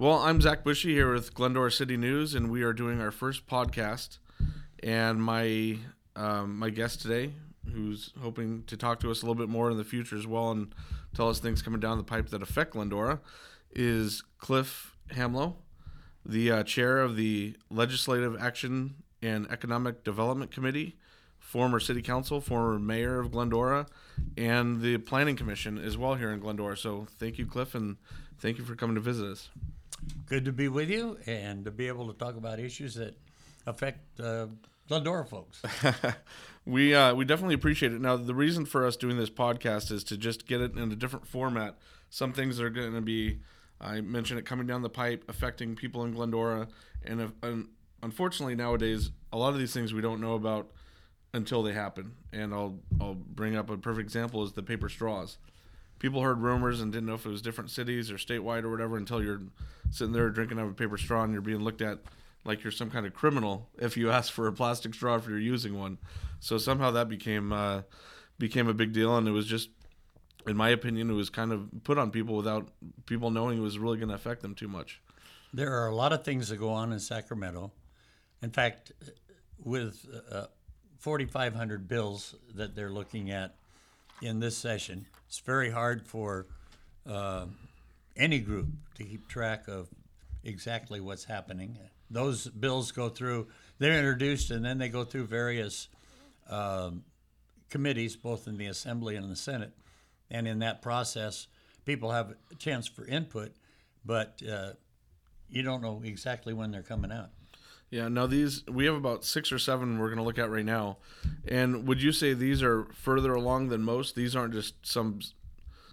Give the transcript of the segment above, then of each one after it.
Well, I'm Zak Bushey here with Glendora City News, and we are doing our first podcast. And my um, my guest today, who's hoping to talk to us a little bit more in the future as well, and tell us things coming down the pipe that affect Glendora, is Cliff Hamlow, the uh, chair of the Legislative Action and Economic Development Committee, former city council, former mayor of Glendora, and the planning commission as well here in Glendora. So thank you, Cliff, and thank you for coming to visit us. Good to be with you and to be able to talk about issues that affect uh, Glendora folks. we uh, we definitely appreciate it. Now, the reason for us doing this podcast is to just get it in a different format. Some things are going to be, I mentioned it coming down the pipe, affecting people in Glendora, and, uh, and unfortunately nowadays, a lot of these things we don't know about until they happen. And I'll I'll bring up a perfect example is the paper straws. People heard rumors and didn't know if it was different cities or statewide or whatever until you're sitting there drinking out of a paper straw and you're being looked at like you're some kind of criminal if you ask for a plastic straw if you're using one. So somehow that became uh, became a big deal, and it was just, in my opinion, it was kind of put on people without people knowing it was really going to affect them too much. There are a lot of things that go on in Sacramento. In fact, with uh, 4,500 bills that they're looking at in this session, it's very hard for uh, any group to keep track of exactly what's happening. Those bills go through, they're introduced, and then they go through various um, committees, both in the Assembly and in the Senate. And in that process, people have a chance for input, but uh, you don't know exactly when they're coming out. Yeah, now these we have about six or seven we're going to look at right now, and would you say these are further along than most? These aren't just some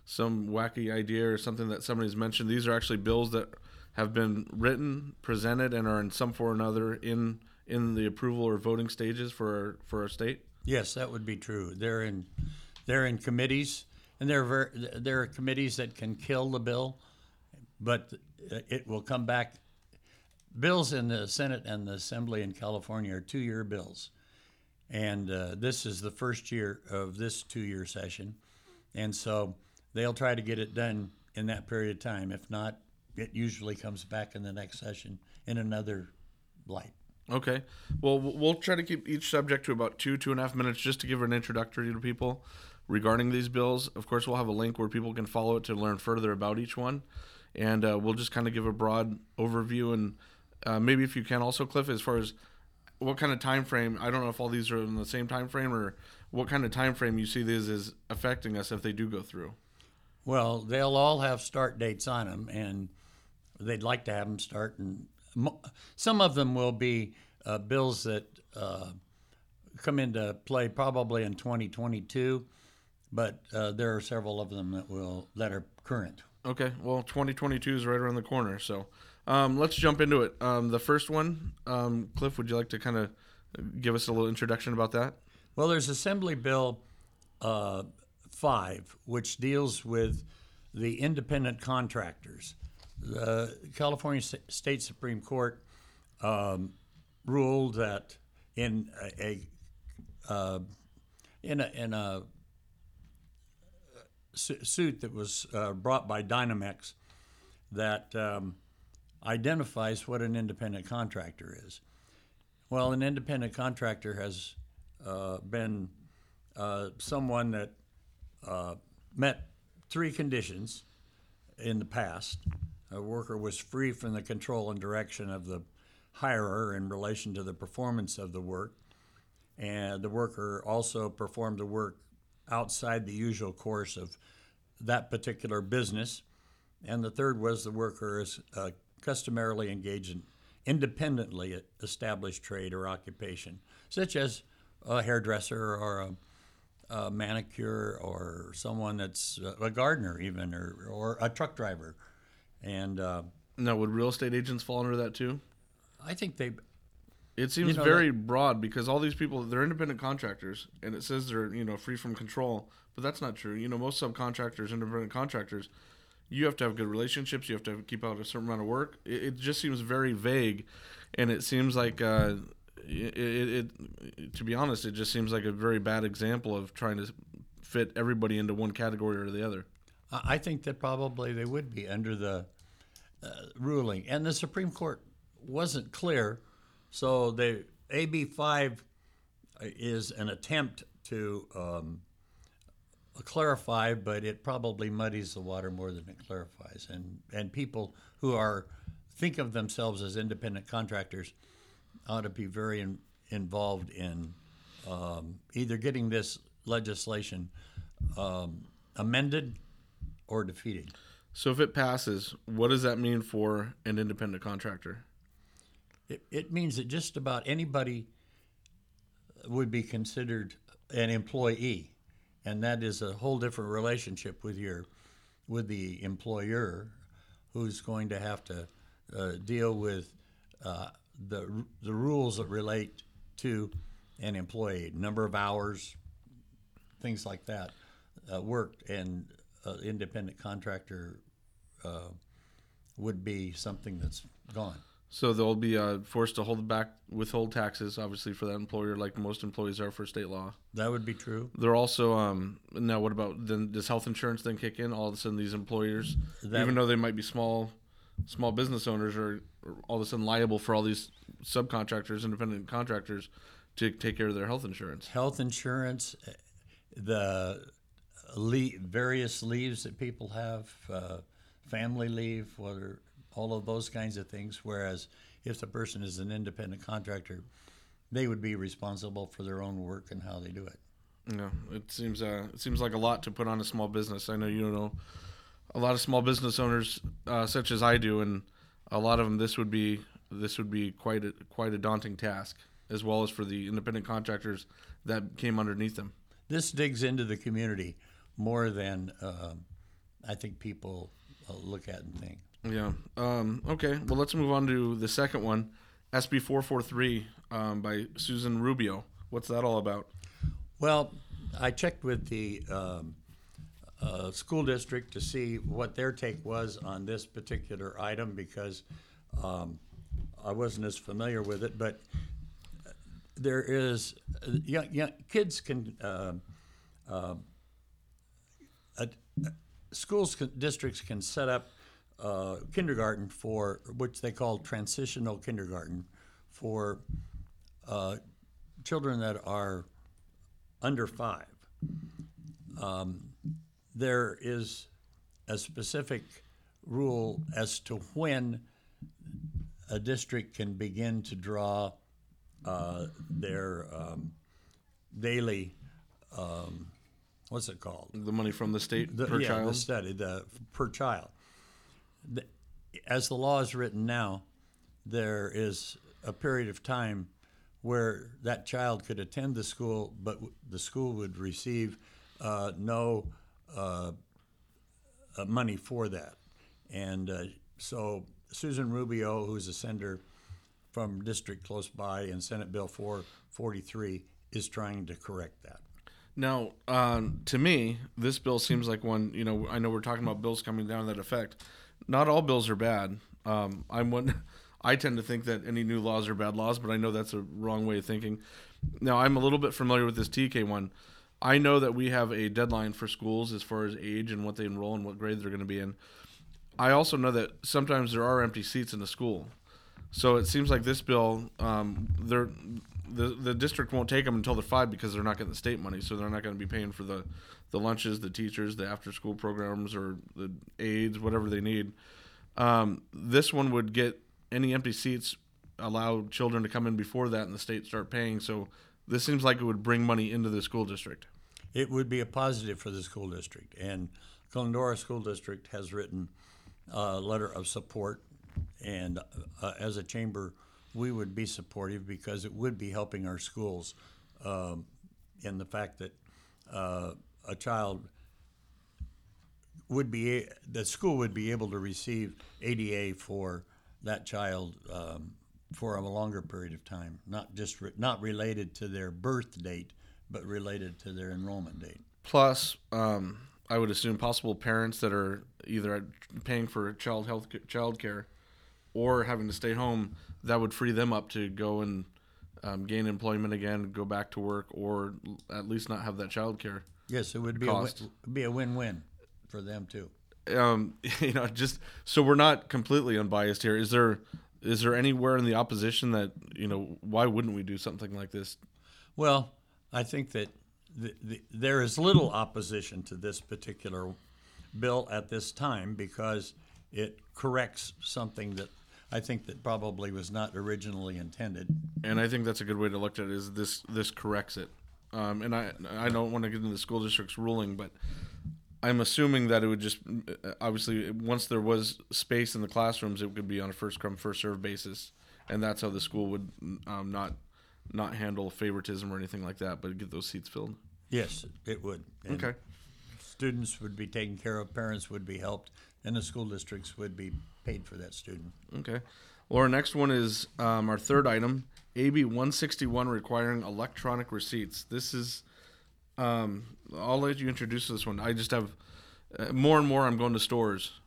some wacky idea or something that somebody's mentioned. These are actually bills that have been written, presented, and are in some form or another in in the approval or voting stages for our, for our state. Yes, that would be true. They're in they're in committees, and there are there are committees that can kill the bill, but it will come back bills in the Senate and the Assembly in California are two year bills. And uh, this is the first year of this two year session. And so they'll try to get it done in that period of time. If not, it usually comes back in the next session in another light. Okay. Well, we'll try to keep each subject to about two, two and a half minutes just to give an introductory to people regarding these bills. Of course, we'll have a link where people can follow it to learn further about each one. And uh, we'll just kind of give a broad overview and uh, maybe if you can also, Cliff, as far as what kind of time frame. I don't know if all these are in the same time frame or what kind of time frame you see these as affecting us if they do go through. Well, they'll all have start dates on them, and they'd like to have them start. And some of them will be uh, bills that uh, come into play probably in 2022, but uh, there are several of them that will that are current. Okay, well, 2022 is right around the corner, so um, let's jump into it. Um, the first one, um, Cliff, would you like to kind of give us a little introduction about that? Well, there's Assembly Bill uh, 5, which deals with the independent contractors. The California State Supreme Court um, ruled that in a, a uh, in a, in a suit that was uh, brought by Dynamex that um, identifies what an independent contractor is. Well, an independent contractor has uh, been uh, someone that uh, met three conditions in the past. A worker was free from the control and direction of the hirer in relation to the performance of the work, and the worker also performed the work outside the usual course of that particular business. And the third was the worker is uh, customarily engaged in independently established trade or occupation, such as a hairdresser or a, a manicure or someone that's a gardener, even, or, or a truck driver. And uh, now, would real estate agents fall under that too? I think they. It seems you know, very broad because all these people they're independent contractors, and it says they're you know free from control, but that's not true. You know, most subcontractors, independent contractors, you have to have good relationships. You have to keep out a certain amount of work. It, it just seems very vague, and it seems like uh, it, it, it, To be honest, it just seems like a very bad example of trying to fit everybody into one category or the other. I think that probably they would be under the uh, ruling, and the Supreme Court wasn't clear. So the AB five is an attempt to um, clarify, but it probably muddies the water more than it clarifies. And and people who are think of themselves as independent contractors ought to be very in, involved in um, either getting this legislation um, amended or defeated. So if it passes, what does that mean for an independent contractor? It, it means that just about anybody would be considered an employee, and that is a whole different relationship with your with the employer, who's going to have to uh, deal with uh, the the rules that relate to an employee, number of hours, things like that, uh, worked, and uh, independent contractor uh, would be something that's gone. So they'll be uh, forced to hold back, withhold taxes, obviously for that employer, like most employees are for state law. That would be true. They're also um, now. What about then? Does health insurance then kick in? All of a sudden, these employers, That- even though they might be small, small business owners, are, are all of a sudden liable for all these subcontractors, independent contractors, to take care of their health insurance. health insurance, uh, the le- various leaves that people have, uh, family leave, whether all of those kinds of things. Whereas if the person is an independent contractor, they would be responsible for their own work and how they do it. Yeah, it seems uh, it seems like a lot to put on a small business. I know you know a lot of small business owners, uh, such as I do, and a lot of them. This would be this would be quite a, quite a daunting task, as well as for the independent contractors that came underneath them. This digs into the community more than um I think people uh, look at and think. Yeah. Um, okay. Well, let's move on to the second one, SB four four three um, by Susan Rubio. What's that all about? Well, I checked with the um, uh, school district to see what their take was on this particular item because um, I wasn't as familiar with it. But there is young, young kids can um uh, uh, schools can, districts can set up uh, kindergarten for which they call transitional kindergarten for uh, children that are under five. Um, there is a specific rule as to when a district can begin to draw uh, their um, daily, um, what's it called? The money from the state The, per yeah, child. the study, the per child. The, as the law is written now, there is a period of time where that child could attend the school, but the school would receive uh, no uh, uh, money for that. And uh, so Susan Rubio, who's a senator from district close by in Senate Bill 443, is trying to correct that. Now, um, to me, this bill seems like one. You know, I know we're talking about bills coming down that effect. Not all bills are bad. Um, I'm one. I tend to think that any new laws are bad laws, but I know that's a wrong way of thinking. Now, I'm a little bit familiar with this TK one. I know that we have a deadline for schools as far as age and what they enroll and what grade they're going to be in. I also know that sometimes there are empty seats in the school. So it seems like this bill, um, the the district won't take them until they're five because they're not getting the state money, so they're not going to be paying for the, the lunches, the teachers, the after school programs, or the aides, whatever they need. Um, this one would get any empty seats, allow children to come in before that, and the state start paying. So this seems like it would bring money into the school district. It would be a positive for the school district. And Glendora School District has written a letter of support. And uh, as a chamber, we would be supportive because it would be helping our schools um, in the fact that uh, a child would be, the school would be able to receive ADA for that child um, for a longer period of time, not just, re- not related to their birth date, but related to their enrollment date. Plus, um, I would assume possible parents that are either paying for child health child care or having to stay home. That would free them up to go and um, gain employment again, go back to work, or at least not have that child care. Yes, it would be a win, Cost. be a win-win for them too. um, you know, just so we're not completely unbiased here. Is there is there anywhere in the opposition that you know why wouldn't we do something like this? Well, I think that the, the, there is little opposition to this particular bill at this time because it corrects something that I think that probably was not originally intended. And I think that's a good way to look at it. Is this this corrects it? Um, and I I don't want to get into the school district's ruling, but I'm assuming that it would just obviously once there was space in the classrooms, it could be on a first come first serve basis, and that's how the school would um, not not handle favoritism or anything like that, but get those seats filled. Yes, it would. And Okay. Students would be taken care of, parents would be helped, and the school districts would be paid for that student. Okay. Well, our next one is um, our third item, AB 161, requiring electronic receipts. This is, um, I'll let you introduce this one. I just have uh, more and more. I'm going to stores,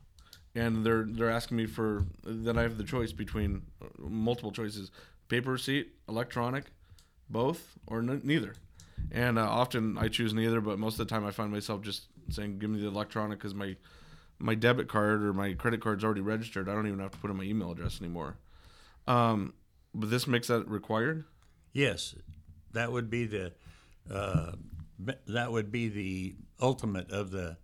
and they're they're asking me for that I have the choice between uh, multiple choices: paper receipt, electronic, both, or n- neither. And uh, often I choose neither, but most of the time I find myself just saying, "Give me the electronic," because my my debit card or my credit card's already registered. I don't even have to put in my email address anymore. Um, but this makes that required. Yes, that would be the uh, that would be the ultimate of the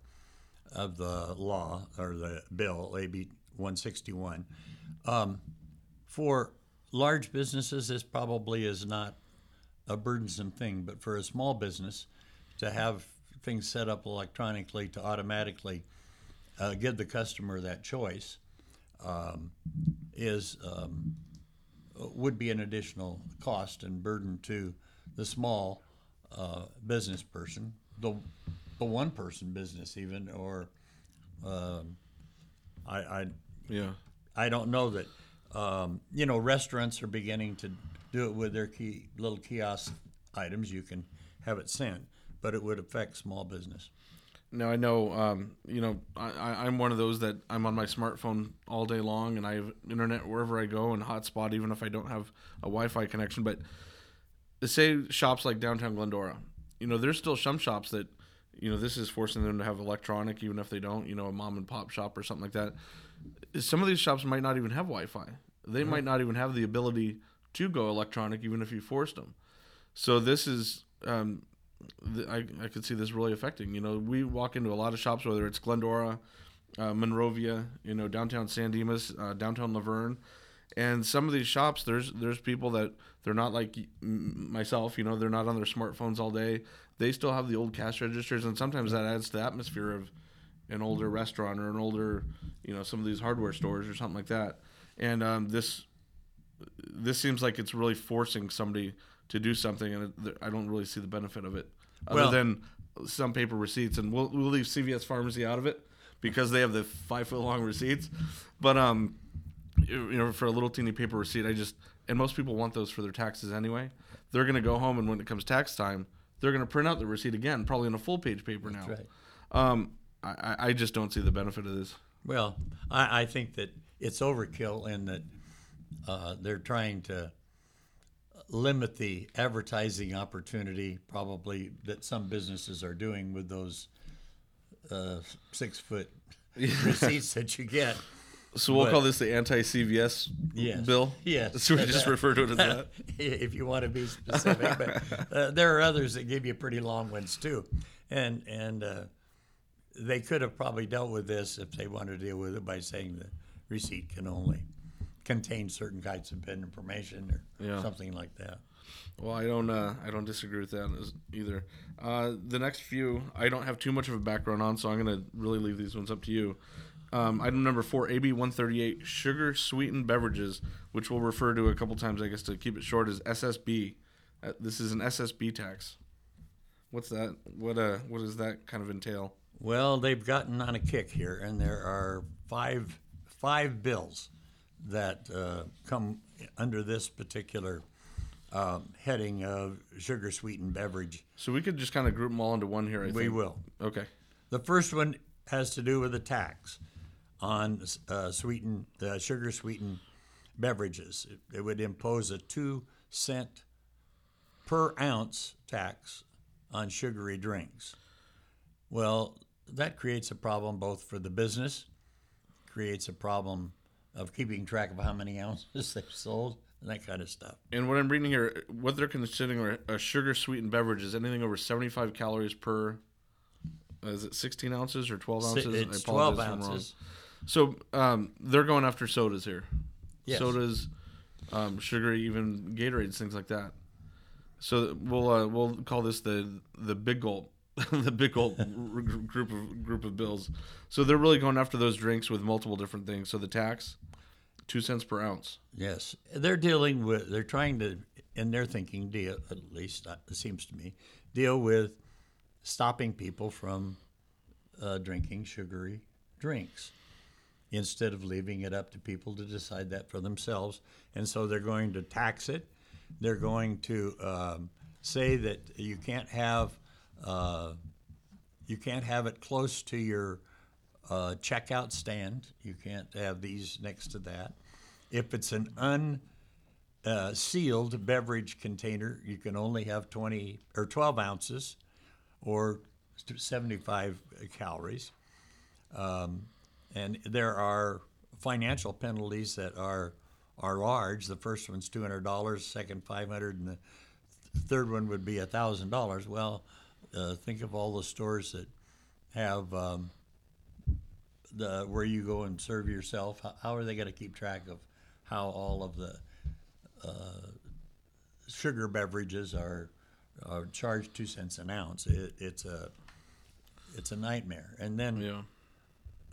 of the law or the bill AB 161. Um, for large businesses, this probably is not a burdensome thing, but for a small business to have things set up electronically to automatically uh, give the customer that choice um, is um, would be an additional cost and burden to the small uh, business person, the the one person business even, or um, I, I Yeah. I don't know that um, you know restaurants are beginning to do it with their key little kiosk items. You can have it sent, but it would affect small business. Now I know, um, you know, I, I'm one of those that I'm on my smartphone all day long, and I have internet wherever I go and hotspot, even if I don't have a Wi-Fi connection. But say shops like downtown Glendora, you know, there's still some shops that, you know, this is forcing them to have electronic, even if they don't. You know, a mom and pop shop or something like that. Some of these shops might not even have Wi-Fi. They might not even have the ability to go electronic, even if you forced them. So this is um, I, I could see this really affecting. You know, we walk into a lot of shops, whether it's Glendora, uh, Monrovia, you know, downtown San Dimas, uh, downtown La Verne, and some of these shops, there's there's people that they're not like myself. You know, they're not on their smartphones all day. They still have the old cash registers, and sometimes that adds to the atmosphere of an older restaurant or an older, you know, some of these hardware stores or something like that. And um, this this seems like it's really forcing somebody to do something, and I don't really see the benefit of it, other Well- than some paper receipts. And we'll we'll leave CVS Pharmacy out of it because they have the five foot long receipts. But um, you know, for a little teeny paper receipt, I just and most people want those for their taxes anyway. They're gonna go home, and when it comes tax time, they're gonna print out the receipt again, probably in a full page paper now. right. Um, I, I- I just don't see the benefit of this. Well, I, I think that it's overkill and that uh, they're trying to limit the advertising opportunity, probably that some businesses are doing with those uh, six foot receipts that you get. So we'll But- call this the anti CVS Yes. bill. Yes. So we just refer to it as that. if you want to be specific, but uh, there are others that give you pretty long ones too, and and uh, they could have probably dealt with this if they wanted to deal with it by saying the receipt can only contain certain kinds of information or Yeah. something like that. Well, I don't. Uh, I don't disagree with that either. Uh, the next few, I don't have too much of a background on, so I'm going to really leave these ones up to you. Um, item number four, AB 138, sugar sweetened beverages, which we'll refer to a couple times, I guess, to keep it short, as SSB. Uh, this is an SSB tax. What's that? What uh? What does that kind of entail? Well, they've gotten on a kick here, and there are five five bills that uh, come under this particular um, heading of sugar sweetened beverage. So we could just kind of group them all into one here. I We think. will. Okay. The first one has to do with a tax on uh, sweetened, uh, sugar sweetened beverages. It, it would impose a two cent per ounce tax on sugary drinks. Well, that creates a problem both for the business, creates a problem of keeping track of how many ounces they've sold and that kind of stuff. And what I'm reading here, what they're considering are a sugar sweetened beverage is anything over 75 calories per. uh, Is it 16 ounces or 12 ounces? It's 12 if I'm wrong. ounces. So um, they're going after sodas here. Yes. Sodas, um, sugary, even Gatorades, things like that. So we'll uh, we'll call this the the big gulp, the big r- group of group of bills. So they're really going after those drinks with multiple different things. So the tax, two cents per ounce. Yes, they're dealing with. They're trying to, in their thinking, deal at least uh, it seems to me, deal with stopping people from uh, drinking sugary drinks instead of leaving it up to people to decide that for themselves. And so they're going to tax it. They're going to um, say that you can't have uh, you can't have it close to your uh, checkout stand. You can't have these next to that. If it's an unsealed uh, beverage container, you can only have 20 or 12 ounces or 75 calories. Um, and there are financial penalties that are are large. The first one's two hundred dollars, second five hundred, and the third one would be thousand dollars. Well, uh, think of all the stores that have um, the where you go and serve yourself. How, how are they going to keep track of how all of the uh, sugar beverages are, are charged two cents an ounce? It, it's a it's a nightmare. And then Yeah.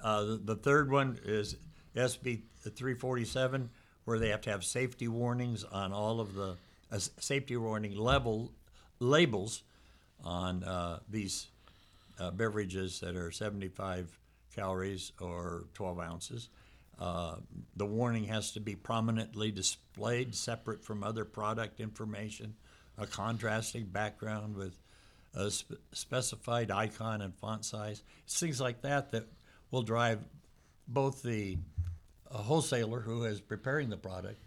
uh, the, the third one is SB 347, where they have to have safety warnings on all of the uh, safety warning level labels on uh, these uh, beverages that are 75 calories or 12 ounces. Uh, the warning has to be prominently displayed, separate from other product information, a contrasting background with a sp- specified icon and font size. It's things like that that will drive both the uh, wholesaler who is preparing the product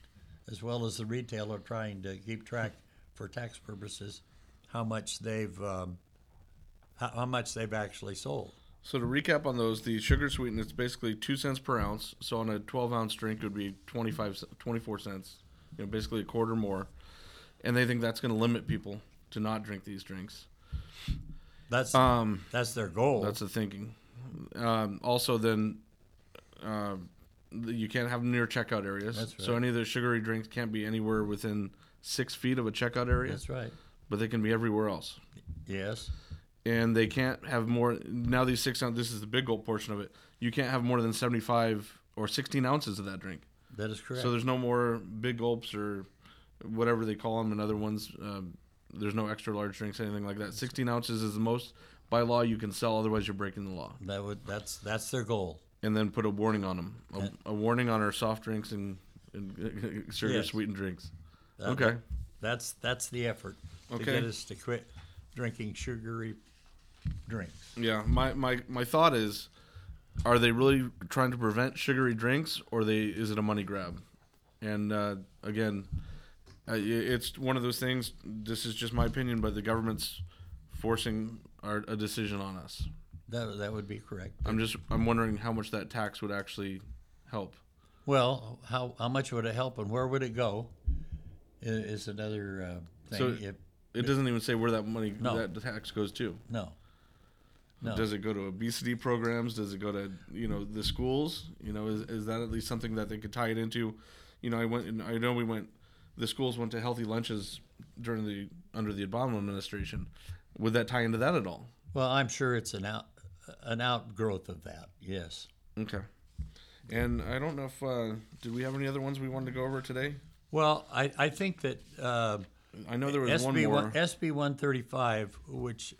as well as the retailer trying to keep track for tax purposes how much they've um, how, how much they've actually sold. So to recap on those, the sugar sweetened it's basically two cents per ounce. So on a 12 ounce drink, it would be 25, 24 cents. You know, basically a quarter more. And they think that's going to limit people to not drink these drinks. That's Um, that's their goal. That's the thinking. Um, also, then uh, you can't have them near checkout areas. That's So any of the sugary drinks can't be anywhere within six feet of a checkout area, That's right. But they can be everywhere else. Yes. And they can't have more. Now these six ounce. This is the big gulp portion of it. You can't have more than seventy five or sixteen ounces of that drink. That is correct. So there's no more big gulps or whatever they call them and other ones. Um, there's no extra large drinks, anything like that. 16 ounces is the most by law you can sell. Otherwise, you're breaking the law. that would that's that's their goal. And then put a warning on them. A, a warning on our soft drinks and, and sugar Yes. sweetened drinks. That- Okay. That's that's the effort to Okay. get us to quit drinking sugary drinks. Yeah. My, my, my thought is, are they really trying to prevent sugary drinks, or they is it a money grab? And uh, again, uh, i- it's one of those things. This is just my opinion, but the government's forcing our, a decision on us. That that would be correct. I'm just I'm wondering how much that tax would actually help. Well, how how much would it help and where would it go? i- Is another uh, thing. So- if, It doesn't even say where that money No. that tax goes to. no, no. Does it go to obesity programs? Does it go to you know the schools? You know, is, is that at least something that they could tie it into? You know, I went. and I know we went. The schools went to healthy lunches during the under the Obama administration. Would that tie into that at all? Well, I'm sure it's an out an outgrowth of that. Yes. Okay. And I don't know if uh, did we have any other ones we wanted to go over today. Well, I, I think that uh, I know there was one SB more. SB 135, which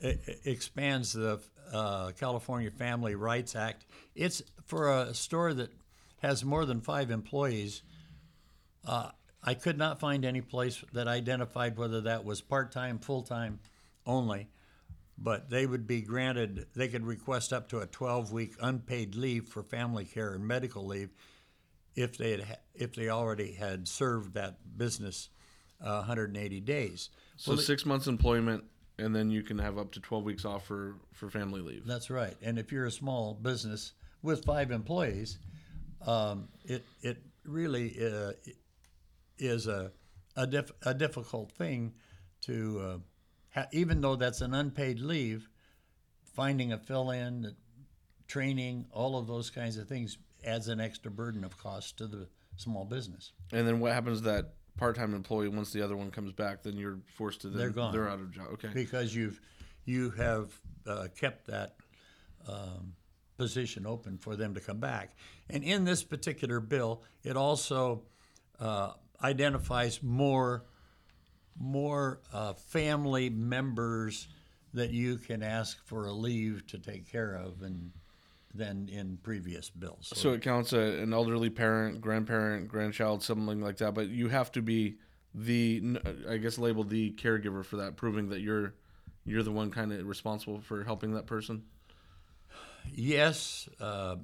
expands the uh, California Family Rights Act, it's for a store that has more than five employees. Uh, I could not find any place that identified whether that was part time, full time only, but they would be granted, they could request up to a 12 week unpaid leave for family care and medical leave if they had, if they already had served that business uh, 180 days. so six months employment and then you can have up to 12 weeks off for for family leave. That's right. And if you're a small business with five employees, um, it it really uh, is a a, diff- a difficult thing to uh, ha- even though that's an unpaid leave, finding a fill-in, training, all of those kinds of things adds an extra burden of cost to the small business. And then what happens to that part-time employee once the other one comes back? Then you're forced to then They're gone. They're out of job. Okay. because you've you have uh, kept that um, position open for them to come back. And in this particular bill, it also uh, identifies more more uh, family members that you can ask for a leave to take care of and than in previous bills. So it counts a, an elderly parent, grandparent, grandchild, something like that. But you have to be the, I guess, labeled the caregiver for that, proving that you're you're the one kind of responsible for helping that person. yes, uh,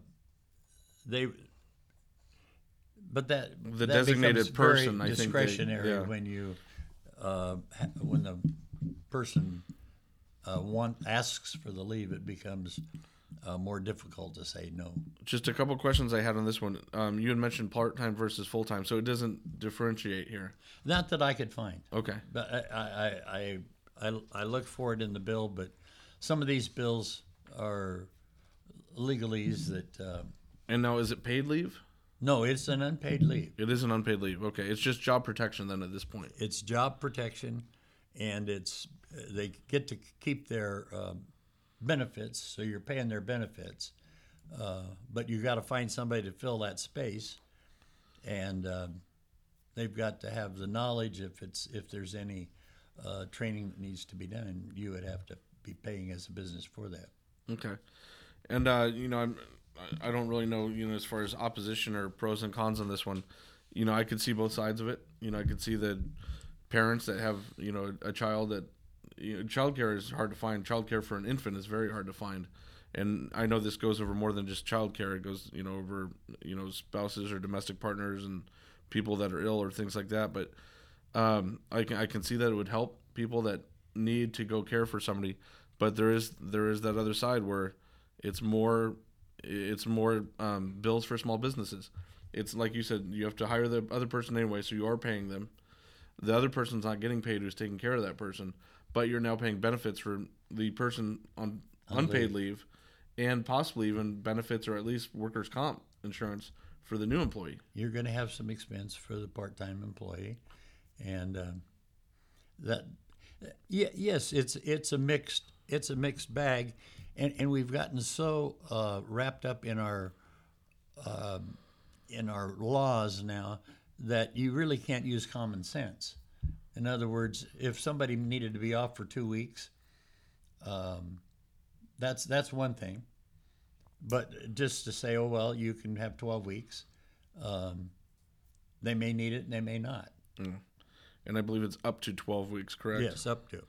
they. But that The that designated person, I think they- discretionary yeah. when you uh, when the person uh, want asks for the leave, it becomes uh, more difficult to say no. Just a couple questions I had on this one. Um, you had mentioned part time versus full time, so it doesn't differentiate here. Not that I could find. Okay. But I, I, I, I, I look for it in the bill, but some of these bills are legalese that, uh, And now, is it paid leave? no, it's an unpaid leave. It is an unpaid leave. Okay, it's just job protection then at this point. It's job protection, and it's they get to keep their um, benefits, so you're paying their benefits, uh, but you got to find somebody to fill that space, and um, they've got to have the knowledge if it's if there's any uh, training that needs to be done, you would have to be paying as a business for that. Okay, and uh, you know, I'm I don't really know you know as far as opposition or pros and cons on this one. You know, I could see both sides of it. You know, I could see the parents that have you know a child that you know, childcare is hard to find. Childcare for an infant is very hard to find. And I know this goes over more than just childcare. It goes, you know, over you know spouses or domestic partners and people that are ill or things like that. But um, I can I can see that it would help people that need to go care for somebody, but there is there is that other side where it's more it's more um, bills for small businesses. It's like you said, you have to hire the other person anyway, so you are paying them. The other person's not getting paid who's taking care of that person, but you're now paying benefits for the person on unpaid leave, and possibly even benefits or at least workers' comp insurance for the new employee. You're going to have some expense for the part-time employee, and um, that yeah, yes, it's it's a mixed it's a mixed bag, and and we've gotten so uh, wrapped up in our um in our laws now that you really can't use common sense. In other words, if somebody needed to be off for two weeks, um, that's that's one thing. But just to say, oh well, you can have twelve weeks. Um, they may need it, and they may not. And I believe it's up to 12 weeks, correct? Yes, up to.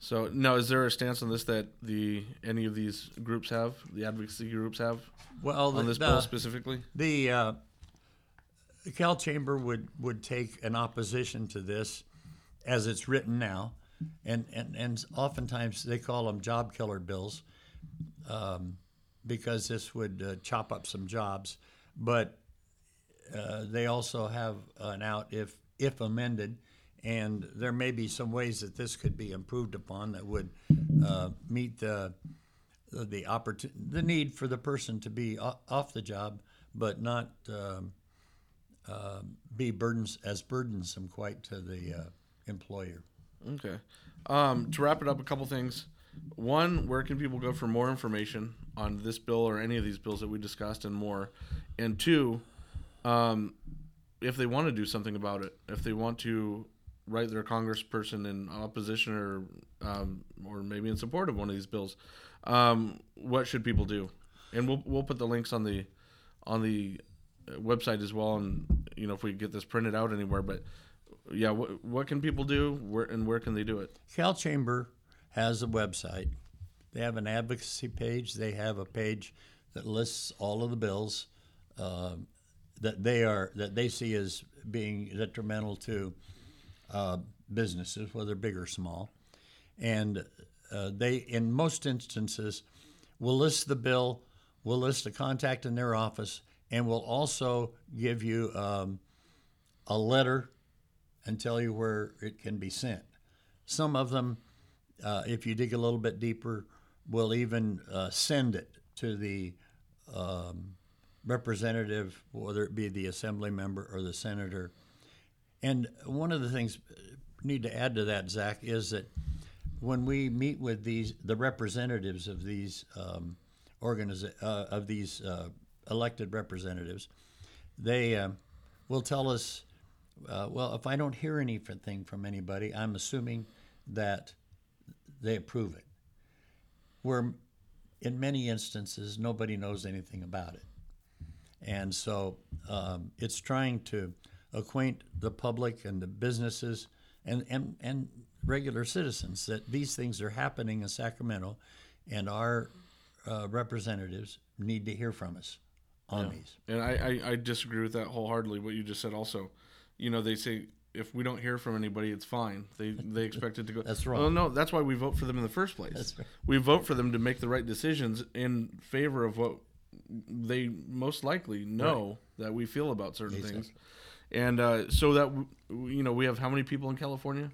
So now, is there a stance on this that the any of these groups have, the advocacy groups have Well, on the, this bill specifically? the uh, the Cal Chamber would would take an opposition to this, as it's written now, and and and oftentimes they call them job killer bills, um, because this would uh, chop up some jobs, but uh, they also have an out if if amended, and there may be some ways that this could be improved upon that would uh, meet the the, the opportun- the need for the person to be off the job, but not um, uh, be burdens as burdensome quite to the uh, employer. Okay. Um, to wrap it up, a couple things. One, where can people go for more information on this bill or any of these bills that we discussed and more? And two, um, if they want to do something about it, if they want to write their congressperson in opposition or um, or maybe in support of one of these bills, um, what should people do? And we'll we'll put the links on the on the uh, website as well, and you know if we get this printed out anywhere. But yeah, what what can people do? Where and where can they do it? Cal Chamber has a website. They have an advocacy page. They have a page that lists all of the bills uh, that they are that they see as being detrimental to uh, businesses, whether big or small. and uh, they, in most instances, will list the bill, will list a contact in their office, and will also give you um, a letter and tell you where it can be sent. Some of them, uh, if you dig a little bit deeper, will even uh, send it to the um, representative, whether it be the assembly member or the senator. And one of the things uh, need to add to that, Zak, is that when we meet with these the representatives of these um, uh, of these uh, elected representatives, they uh, will tell us, uh, well, if I don't hear anything from anybody, I'm assuming that they approve it. Where in many instances nobody knows anything about it, and so um, it's trying to acquaint the public and the businesses and, and, and regular citizens that these things are happening in Sacramento, and our uh, representatives need to hear from us on Yeah. these. And I, I, I disagree with that wholeheartedly. What you just said, also, you know, they say if we don't hear from anybody, it's fine. They they expect it to go. That's Well, wrong. no, that's why we vote for them in the first place. That's right. We vote for them to make the right decisions in favor of what they most likely know that we feel about certain things. And uh, so that w- you know, we have how many people in California?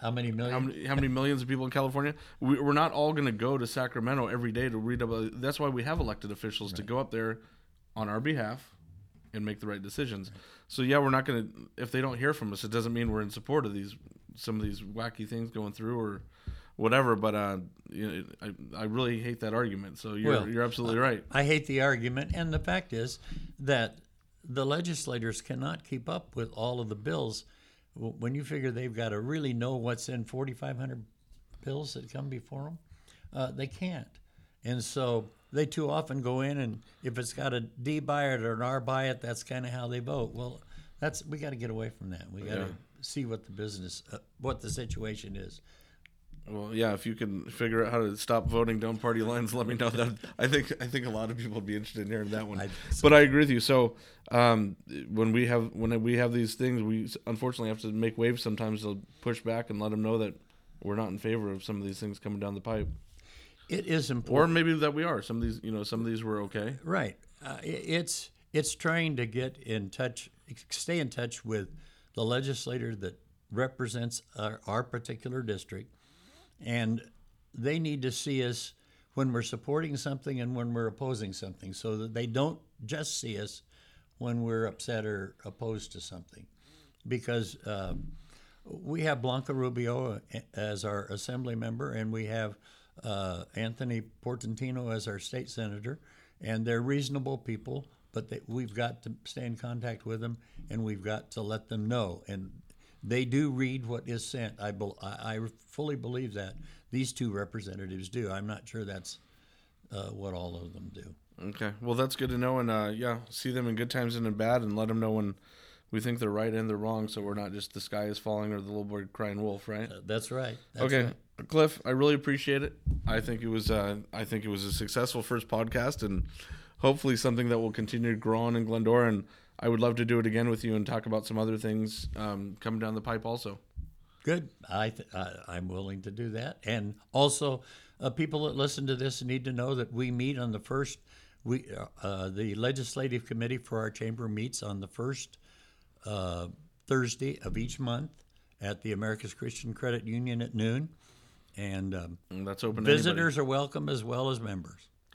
How many million? How many, how many millions of people in California? We, we're not all going to go to Sacramento every day to read about. That's why we have elected officials to go up there on our behalf and make the right decisions. So yeah, we're not going to. If they don't hear from us, it doesn't mean we're in support of these some of these wacky things going through or whatever. But uh, you know, I I really hate that argument. So you're Well, you're absolutely right. I hate the argument, and the fact is that the legislators cannot keep up with all of the bills. When you figure they've got to really know what's in 4,500 bills that come before them, uh, they can't. And so they too often go in, and if it's got a D by it or an R by it, that's kind of how they vote. Well, that's we got to get away from that. We got to Yeah. see what the business, uh, what the situation is. Well, yeah, if you can figure out how to stop voting down party lines, let me know. That I think I think a lot of people would be interested in hearing that one. I- but I agree with you. So um, when we have when we have these things, we unfortunately have to make waves sometimes to push back and let them know that we're not in favor of some of these things coming down the pipe, It is important, or maybe that we are. Some of these, you know, some of these were okay. Right. Uh, it's it's trying to get in touch, stay in touch with the legislator that represents our, our particular district, and they need to see us when we're supporting something and when we're opposing something, so that they don't just see us when we're upset or opposed to something, because. Um, we have Blanca Rubio as our assembly member, and we have uh, Anthony Portantino as our state senator, and they're reasonable people. But they, we've got to stay in contact with them, and we've got to let them know. And they do read what is sent. I, bel I, I fully believe that these two representatives do. I'm not sure that's uh, what all of them do. Okay, well that's good to know, and uh, yeah, see them in good times and in bad, and let them know when we think they're right and they're wrong, so we're not just the sky is falling or the little boy crying wolf, right? Uh, that's right. That's okay, right. Cliff, I really appreciate it. I think it was uh, I think it was a successful first podcast, and hopefully something that will continue to grow on in Glendora. And I would love to do it again with you and talk about some other things um, coming down the pipe, also. Good. I, th- I I'm willing to do that. And also, uh, people that listen to this need to know that we meet on the first. We uh, uh, the legislative committee for our chamber meets on the first uh, Thursday of each month at the America's Christian Credit Union at noon, and um, that's open. visitors are welcome as well as members.